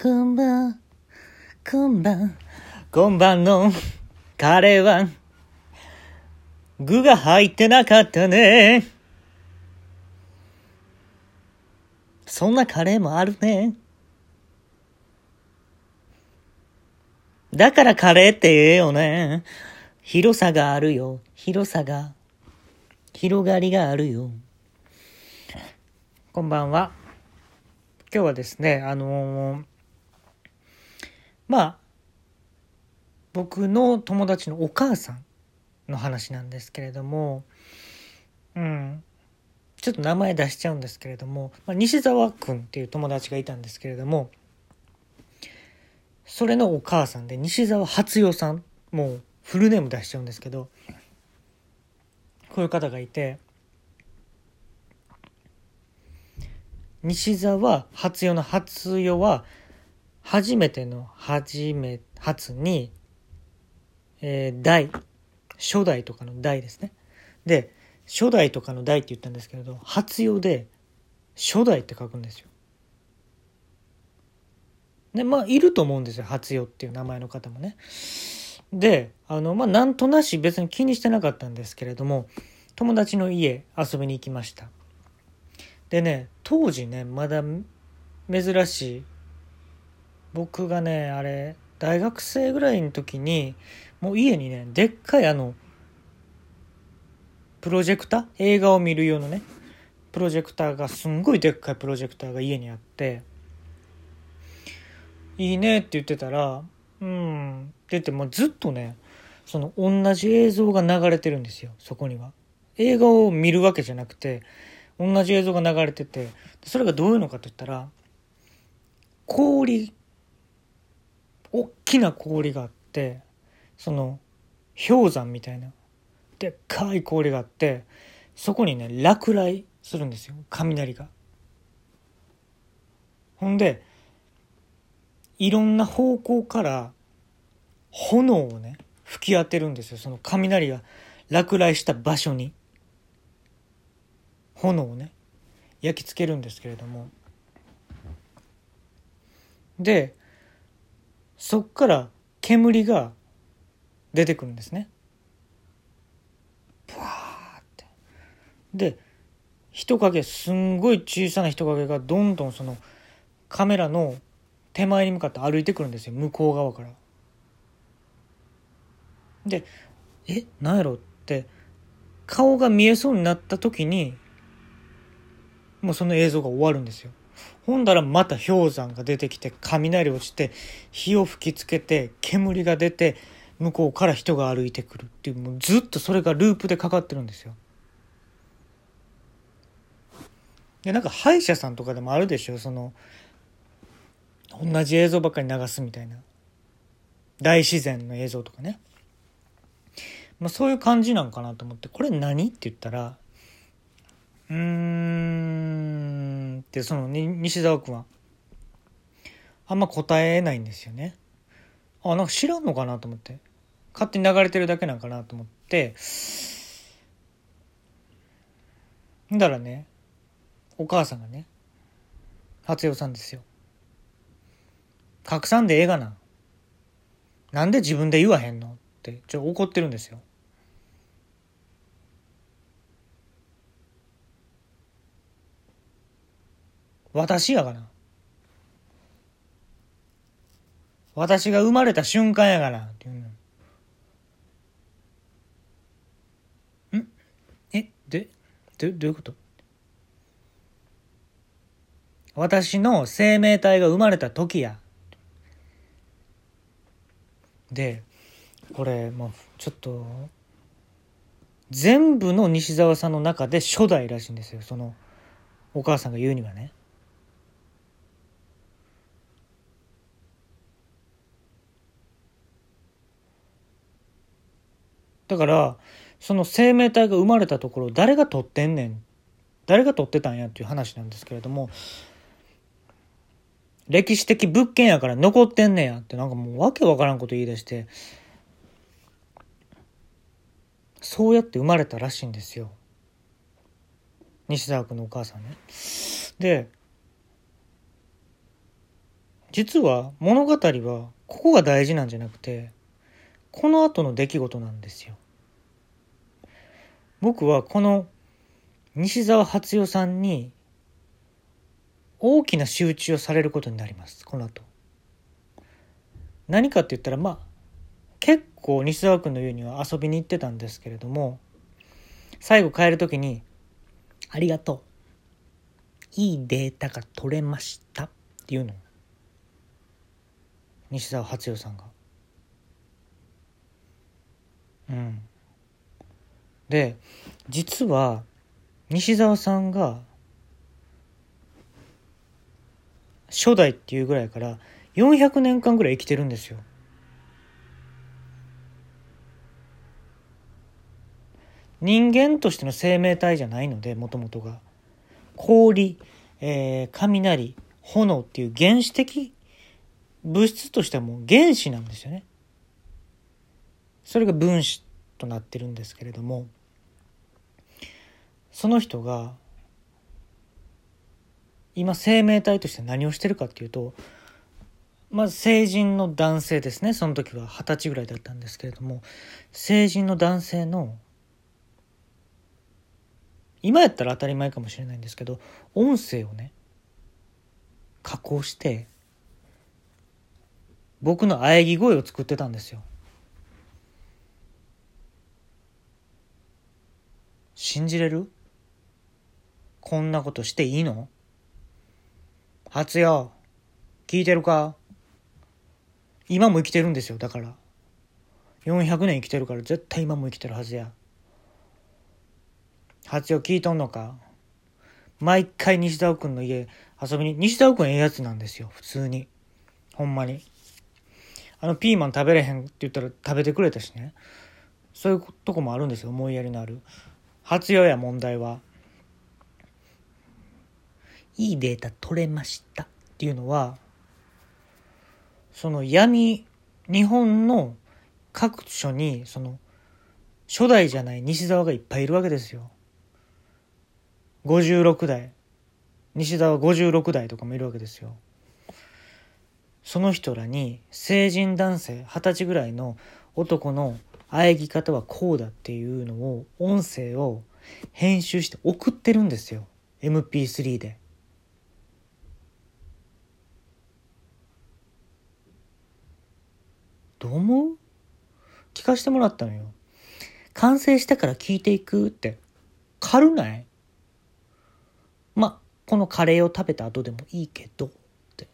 こんばん、こんばん、こんばんのカレーは、具が入ってなかったね。そんなカレーもあるね。だからカレーってええよね。広さがあるよ。広さが。広がりがあるよ。こんばんは。今日はですね、あのーまあ、僕の友達のお母さんの話なんですけれども、うん、ちょっと名前出しちゃうんですけれども、まあ、西澤君っていう友達がいたんですけれども、それのお母さんで西澤初代さん、もうフルネーム出しちゃうんですけど、こういう方がいて、西澤初代の初代は、初めての初め、初に、えー、代、初代とかの代ですね。で、初代とかの代って言ったんですけれど、初代で初代って書くんですよ。で、まあ、いると思うんですよ。初代っていう名前の方もね。で、あの、まあ、なんとなし別に気にしてなかったんですけれども、友達の家遊びに行きました。でね、当時ね、まだ珍しい僕がねあれ大学生ぐらいの時にもう家にねでっかいあのプロジェクター？映画を見る用のねプロジェクターがすんごいでっかいプロジェクターが家にあっていいねって言ってたらうんって言ってもうずっとねその同じ映像が流れてるんですよそこには。映画を見るわけじゃなくて同じ映像が流れててそれがどういうのかと言ったら氷大きな氷があってその氷山みたいなでっかい氷があってそこにね落雷するんですよ。雷が。ほんでいろんな方向から炎をね吹き当てるんですよ。その雷が落雷した場所に。炎をね焼き付けるんですけれども。でそっから煙が出てくるんですね。ブワーって。で人影すんごい小さな人影がどんどんそのカメラの手前に向かって歩いてくるんですよ向こう側から。でえ何やろって顔が見えそうになった時にもうその映像が終わるんですよ。ほんだらまた氷山が出てきて雷落ちて火を吹きつけて煙が出て向こうから人が歩いてくる。っていうもうずっとそれがループでかかってるんですよ。でなんか歯医者さんとかでもあるでしょ？その同じ映像ばっかり流すみたいな。大自然の映像とかね、まあ、そういう感じなんかなと思って。これ何？って言ったらうーん。ってその西澤君は。あんま答えないんですよね。あなんか知らんのかなと思って。勝手に流れてるだけなんかなと思って。だからねお母さんがね初代さんですよ。拡散でええがな。なんで自分で言わへんのってちょ怒ってるんですよ。私やがな。私が生まれた瞬間やがな。っていうの。ん？え？で、ど、どういうこと？私の生命体が生まれた時や。で、これ、もう、ちょっと、全部の西澤さんの中で初代らしいんですよ。その、お母さんが言うにはね。だからその生命体が生まれたところ誰が取ってんねん誰が取ってたんやっていう話なんですけれども歴史的物件やから残ってんねんやってなんかもうわけわからんこと言い出してそうやって生まれたらしいんですよ西澤君のお母さんね。で実は物語はここが大事なんじゃなくてこの後の出来事なんですよ。僕はこの西澤初代さんに大きな集中をされることになりますこの後。何かって言ったらまあ結構西澤君の家には遊びに行ってたんですけれども最後帰る時に「ありがとういいデータが取れました」っていうの西澤初代さんが。うん、で実は西澤さんが初代っていうぐらいから400年間ぐらい生きてるんですよ。人間としての生命体じゃないのでもともとが氷、えー、雷炎っていう原始的物質としてはもう原子なんですよね。それが分子となってるんですけれどもその人が今生命体として何をしてるかっていうとまず成人の男性ですね。その時は二十歳ぐらいだったんですけれども成人の男性の今やったら当たり前かもしれないんですけど音声をね加工して僕の喘ぎ声を作ってたんですよ。信じれる？こんなことしていいの？初よ聞いてるか？今も生きてるんですよだから。400年生きてるから絶対今も生きてるはずや。初よ聞いとんのか？毎回西田君の家遊びに西田君ええやつなんですよ普通に。ほんまに。あのピーマン食べれへんって言ったら食べてくれたしね。そういうとこもあるんですよ思いやりのある。発用や問題はいいデータ取れましたっていうのはその闇日本の各所にその初代じゃない西沢がいっぱいいるわけですよ。56代西沢56代とかもいるわけですよ。その人らに成人男性二十歳ぐらいの男の喘ぎ方はこうだっていうのを音声を編集して送ってるんですよ。MP3 で。どう思う？聞かしてもらったのよ。完成してから聞いていくって。軽ない？まこのカレーを食べた後でもいいけど。って。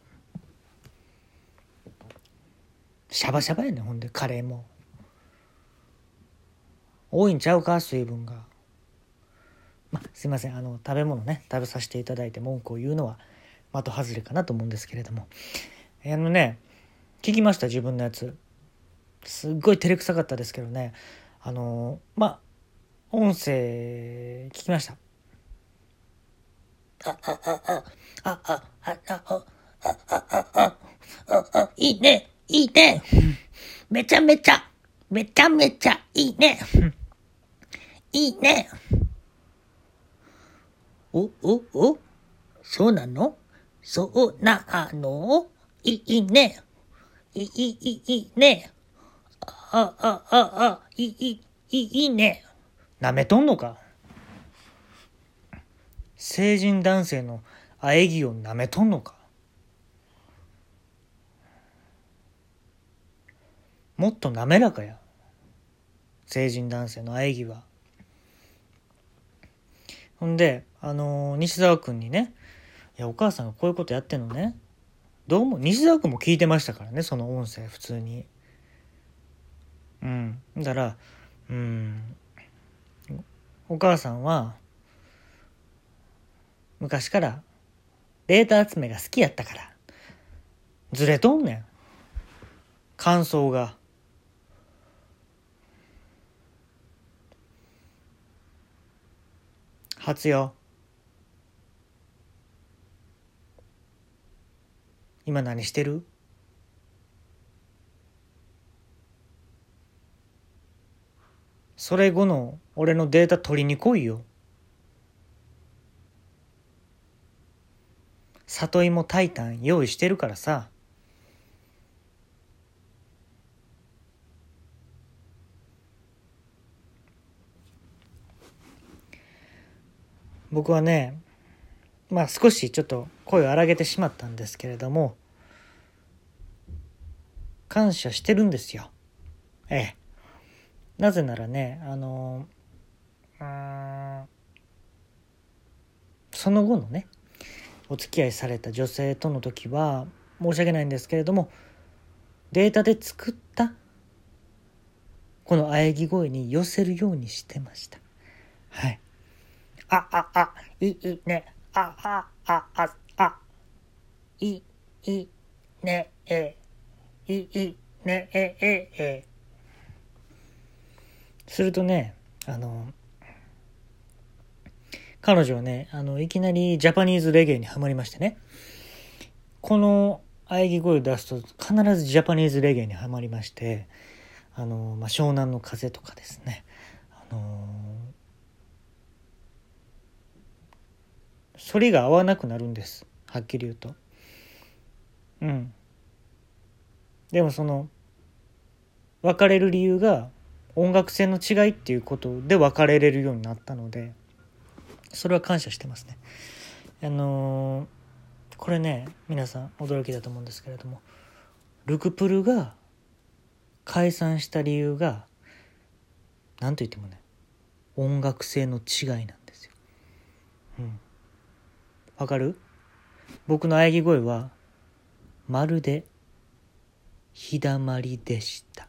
シャバシャバやねほんでカレーも。多いんちゃうか？水分が。まあすいません。あの食べ物ね食べさせていただいて文句を言うのは的外れかなと思うんですけれども。あのね聞きました？自分のやつ。すっごい照れくさかったですけどね。あのまあ音声聞きました？あああああああああああああいいねいいねめちゃめちゃめちゃめちゃいいねいいねお、お、お？そうなの？そうなの？いいね。いい、いい、ね。あ、あ、あ、あ、いい、いい、いいね。なめとんのか？成人男性の喘ぎをなめとんのか？もっと滑らかや。成人男性の喘ぎは。ほんであのー、西澤君にね「いやお母さんがこういうことやってんのね。どうも西澤君も聞いてましたからねその音声普通に。うん。だからうん。お母さんは昔からデータ集めが好きやったから。ずれとんねん。感想が。初よ今何してる？それ後の俺のデータ取りに来いよ。里芋タイタン用意してるからさ。僕はねまあ少しちょっと声を荒げてしまったんですけれども感謝してるんですよ。ええ。なぜならねあのその後のねお付き合いされた女性との時は申し訳ないんですけれどもデータで作ったこの喘ぎ声に寄せるようにしてました。はい。あああいいねあああああいいねえいいねえええ。するとねあの彼女はねあのいきなりジャパニーズレゲエにはまりましてね。この喘ぎ声を出すと必ずジャパニーズレゲエにはまりましてあの、まあ、湘南の風とかですねあの反りが合わなくなるんです。はっきり言うと。うん。でもその別れる理由が音楽性の違いっていうことで別れれるようになったのでそれは感謝してますね。あのー、これね皆さん驚きだと思うんですけれどもルクプルが解散した理由が何と言ってもね音楽性の違いなんですよ。うん。わかる？僕の喘ぎ声はまるで日だまりでした。